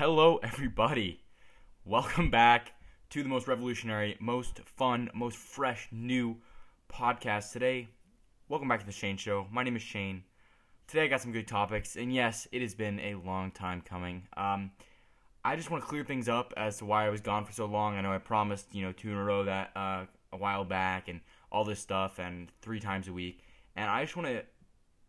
Hello, everybody. Welcome back to the most revolutionary, most fun, most fresh, new podcast today. Welcome back to the Shane Show. My name is Shane. Today I got some good topics, and yes, it has been a long time coming. Um, I just want to clear things up as to why I was gone for so long. I know I promised, you know, two in a row that uh, a while back, and all this stuff, and three times a week, and I just want to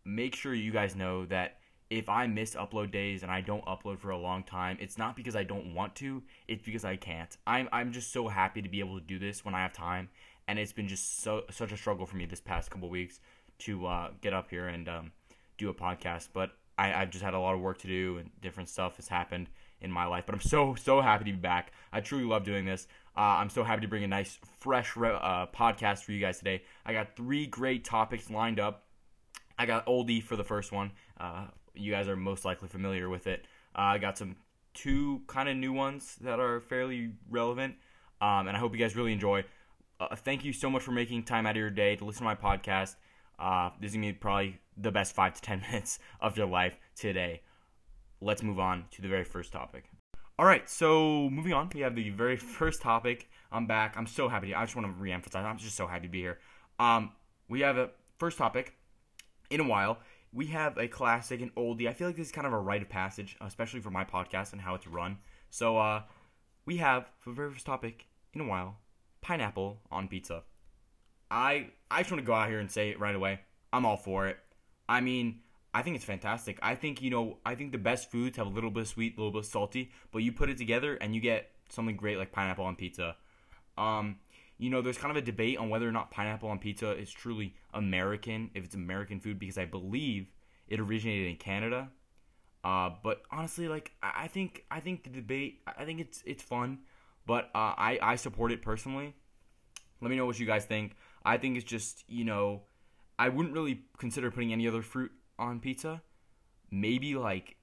make sure you guys know that if I miss upload days and I don't upload for a long time, it's not because I don't want to, it's because I can't. I'm I'm just so happy to be able to do this when I have time, and it's been just so such a struggle for me this past couple weeks to uh, get up here and um, do a podcast. But I, I've just had a lot of work to do and different stuff has happened in my life. But I'm so so happy to be back. I truly love doing this. Uh, I'm so happy to bring a nice fresh uh, podcast for you guys today. I got three great topics lined up. I got oldie for the first one. Uh, you guys are most likely familiar with it. Uh, I got some two kind of new ones that are fairly relevant, um, and I hope you guys really enjoy. Uh, thank you so much for making time out of your day to listen to my podcast. Uh, this is gonna be probably the best five to ten minutes of your life today. Let's move on to the very first topic. All right, so moving on, we have the very first topic. I'm back. I'm so happy. I just want to reemphasize. I'm just so happy to be here. Um, we have a first topic in a while we have a classic and oldie. I feel like this is kind of a rite of passage, especially for my podcast and how it's run. So uh, we have for the very first topic in a while, pineapple on pizza. I I just want to go out here and say it right away. I'm all for it. I mean, I think it's fantastic. I think you know, I think the best foods have a little bit of sweet, a little bit of salty, but you put it together and you get something great like pineapple on pizza. Um, you know, there's kind of a debate on whether or not pineapple on pizza is truly American, if it's American food, because I believe it originated in Canada. Uh, but honestly, like I think I think the debate, I think it's it's fun, but uh, I I support it personally. Let me know what you guys think. I think it's just you know, I wouldn't really consider putting any other fruit on pizza. Maybe like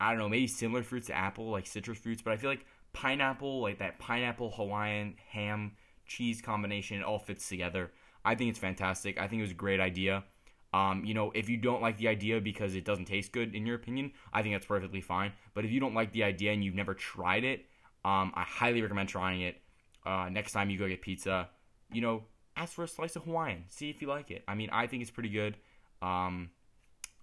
I don't know, maybe similar fruits to apple, like citrus fruits, but I feel like pineapple, like that pineapple Hawaiian ham cheese combination. It all fits together. I think it's fantastic. I think it was a great idea. Um, you know, if you don't like the idea because it doesn't taste good, in your opinion, I think that's perfectly fine. But if you don't like the idea and you've never tried it, um, I highly recommend trying it. Uh, next time you go get pizza, you know, ask for a slice of Hawaiian. See if you like it. I mean, I think it's pretty good. Um,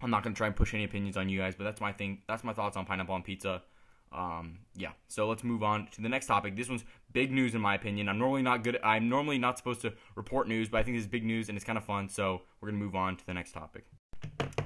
I'm not gonna try and push any opinions on you guys, but that's my thing. That's my thoughts on pineapple on pizza. Um, yeah. So let's move on to the next topic. This one's big news in my opinion. I'm normally not good. I'm normally not supposed to report news, but I think this is big news and it's kind of fun. So we're gonna move on to the next topic.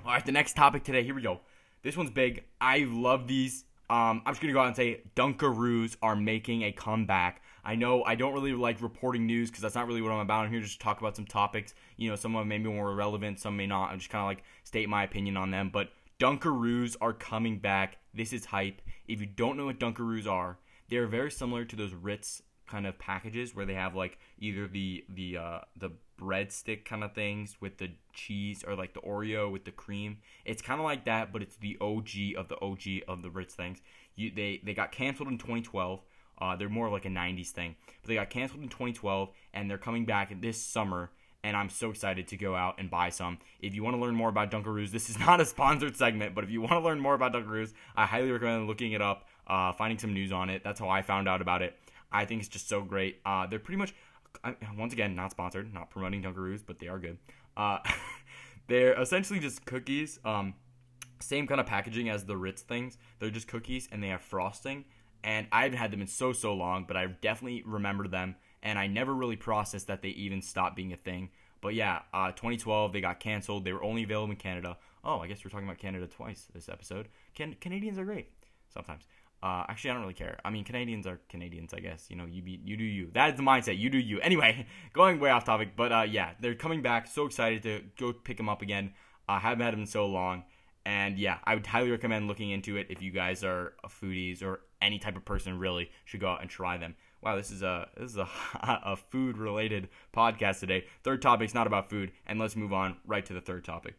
All right, the next topic today. Here we go. This one's big. I love these. Um, I'm just gonna go out and say Dunkaroos are making a comeback. I know I don't really like reporting news because that's not really what I'm about. I'm here just to talk about some topics. You know, some of them may be more relevant, some may not. I'm just kind of like state my opinion on them. But Dunkaroos are coming back. This is hype. If you don't know what Dunkaroos are, they're very similar to those Ritz kind of packages where they have like either the the uh, the breadstick kind of things with the cheese or like the Oreo with the cream. It's kind of like that, but it's the OG of the OG of the Ritz things. You they they got canceled in 2012. Uh, they're more like a 90s thing, but they got canceled in 2012, and they're coming back this summer and I'm so excited to go out and buy some. If you want to learn more about Dunkaroos, this is not a sponsored segment, but if you want to learn more about Dunkaroos, I highly recommend looking it up, uh, finding some news on it. That's how I found out about it. I think it's just so great. Uh, they're pretty much, once again, not sponsored, not promoting Dunkaroos, but they are good. Uh, they're essentially just cookies. Um, same kind of packaging as the Ritz things. They're just cookies and they have frosting. And I haven't had them in so so long, but I definitely remember them and I never really processed that they even stopped being a thing. But yeah, uh, 2012 they got canceled. They were only available in Canada. Oh, I guess we're talking about Canada twice this episode. Can Canadians are great sometimes. Uh, actually, I don't really care. I mean, Canadians are Canadians, I guess. You know, you be you do you. That is the mindset. You do you. Anyway, going way off topic, but uh, yeah, they're coming back. So excited to go pick them up again. I haven't had them in so long, and yeah, I would highly recommend looking into it if you guys are foodies or any type of person really should go out and try them wow, this is a this is a, a food related podcast today. Third topic's not about food, and let's move on right to the third topic.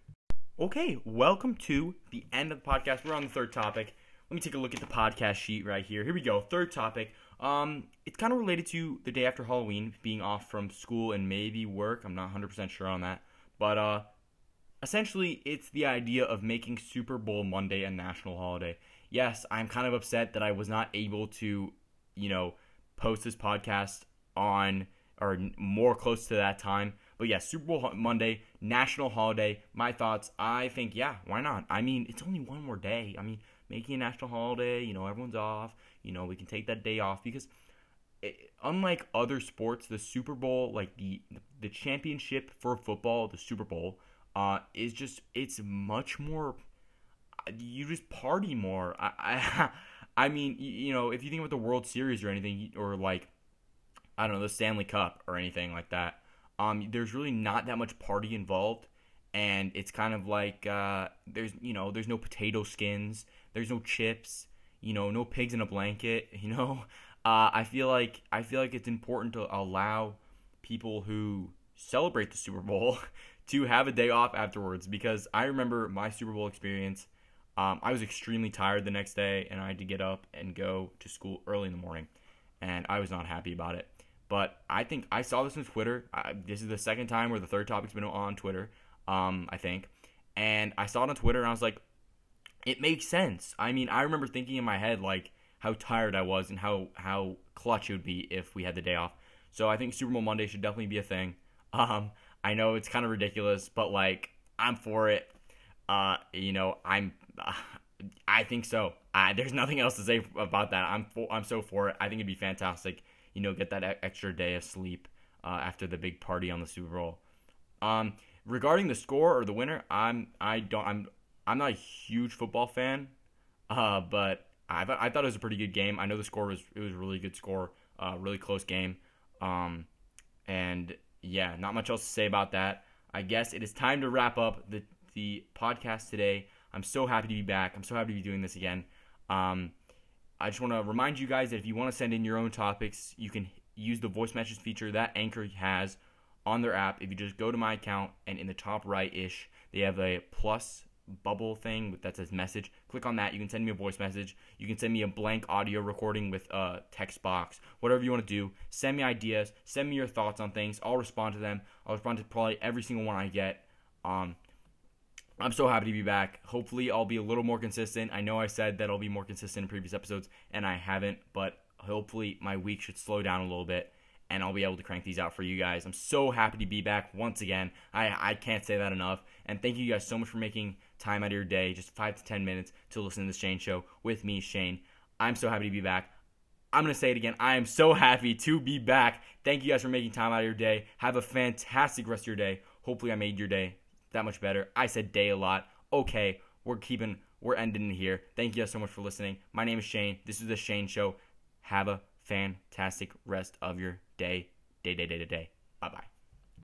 Okay, welcome to the end of the podcast. We're on the third topic. Let me take a look at the podcast sheet right here. Here we go. Third topic. Um, it's kind of related to the day after Halloween, being off from school and maybe work. I'm not 100% sure on that, but uh, essentially, it's the idea of making Super Bowl Monday a national holiday yes, I'm kind of upset that I was not able to, you know, post this podcast on or more close to that time. But yeah, Super Bowl Monday, national holiday. My thoughts, I think, yeah, why not? I mean, it's only one more day. I mean, making a national holiday, you know, everyone's off. You know, we can take that day off because it, unlike other sports, the Super Bowl, like the the championship for football, the Super Bowl, uh, is just it's much more. You just party more. I, I, I mean, you know, if you think about the World Series or anything, or like, I don't know, the Stanley Cup or anything like that, um, there's really not that much party involved, and it's kind of like uh, there's you know, there's no potato skins, there's no chips, you know, no pigs in a blanket, you know. Uh, I feel like I feel like it's important to allow people who celebrate the Super Bowl to have a day off afterwards because I remember my Super Bowl experience. Um, I was extremely tired the next day and I had to get up and go to school early in the morning, and I was not happy about it. But I think I saw this on Twitter. I, this is the second time where the third topic's been on Twitter. Um, I think, and I saw it on Twitter and I was like, it makes sense. I mean, I remember thinking in my head like how tired I was and how how clutch it would be if we had the day off. So I think Super Bowl Monday should definitely be a thing. Um, I know it's kind of ridiculous, but like I'm for it. Uh, you know, I'm. I think so. there's nothing else to say about that. I'm for, I'm so for it. I think it'd be fantastic. You know, get that extra day of sleep uh, after the big party on the Super Bowl. Um, regarding the score or the winner, I'm I don't I'm I'm not a huge football fan, uh, but I thought I thought it was a pretty good game. I know the score was it was a really good score, uh, really close game. Um, and yeah, not much else to say about that. I guess it is time to wrap up the the podcast today. I'm so happy to be back. I'm so happy to be doing this again. Um, I just want to remind you guys that if you want to send in your own topics, you can use the voice message feature that Anchor has on their app. If you just go to my account and in the top right ish, they have a plus bubble thing that says message. Click on that. You can send me a voice message. You can send me a blank audio recording with a text box. Whatever you want to do. Send me ideas. Send me your thoughts on things. I'll respond to them. I'll respond to probably every single one I get. Um, I'm so happy to be back. Hopefully, I'll be a little more consistent. I know I said that I'll be more consistent in previous episodes, and I haven't, but hopefully, my week should slow down a little bit and I'll be able to crank these out for you guys. I'm so happy to be back once again. I, I can't say that enough. And thank you guys so much for making time out of your day, just five to 10 minutes to listen to the Shane Show with me, Shane. I'm so happy to be back. I'm going to say it again. I am so happy to be back. Thank you guys for making time out of your day. Have a fantastic rest of your day. Hopefully, I made your day that much better. I said day a lot. Okay, we're keeping, we're ending here. Thank you guys so much for listening. My name is Shane. This is The Shane Show. Have a fantastic rest of your day, day, day, day, day, day. Bye bye.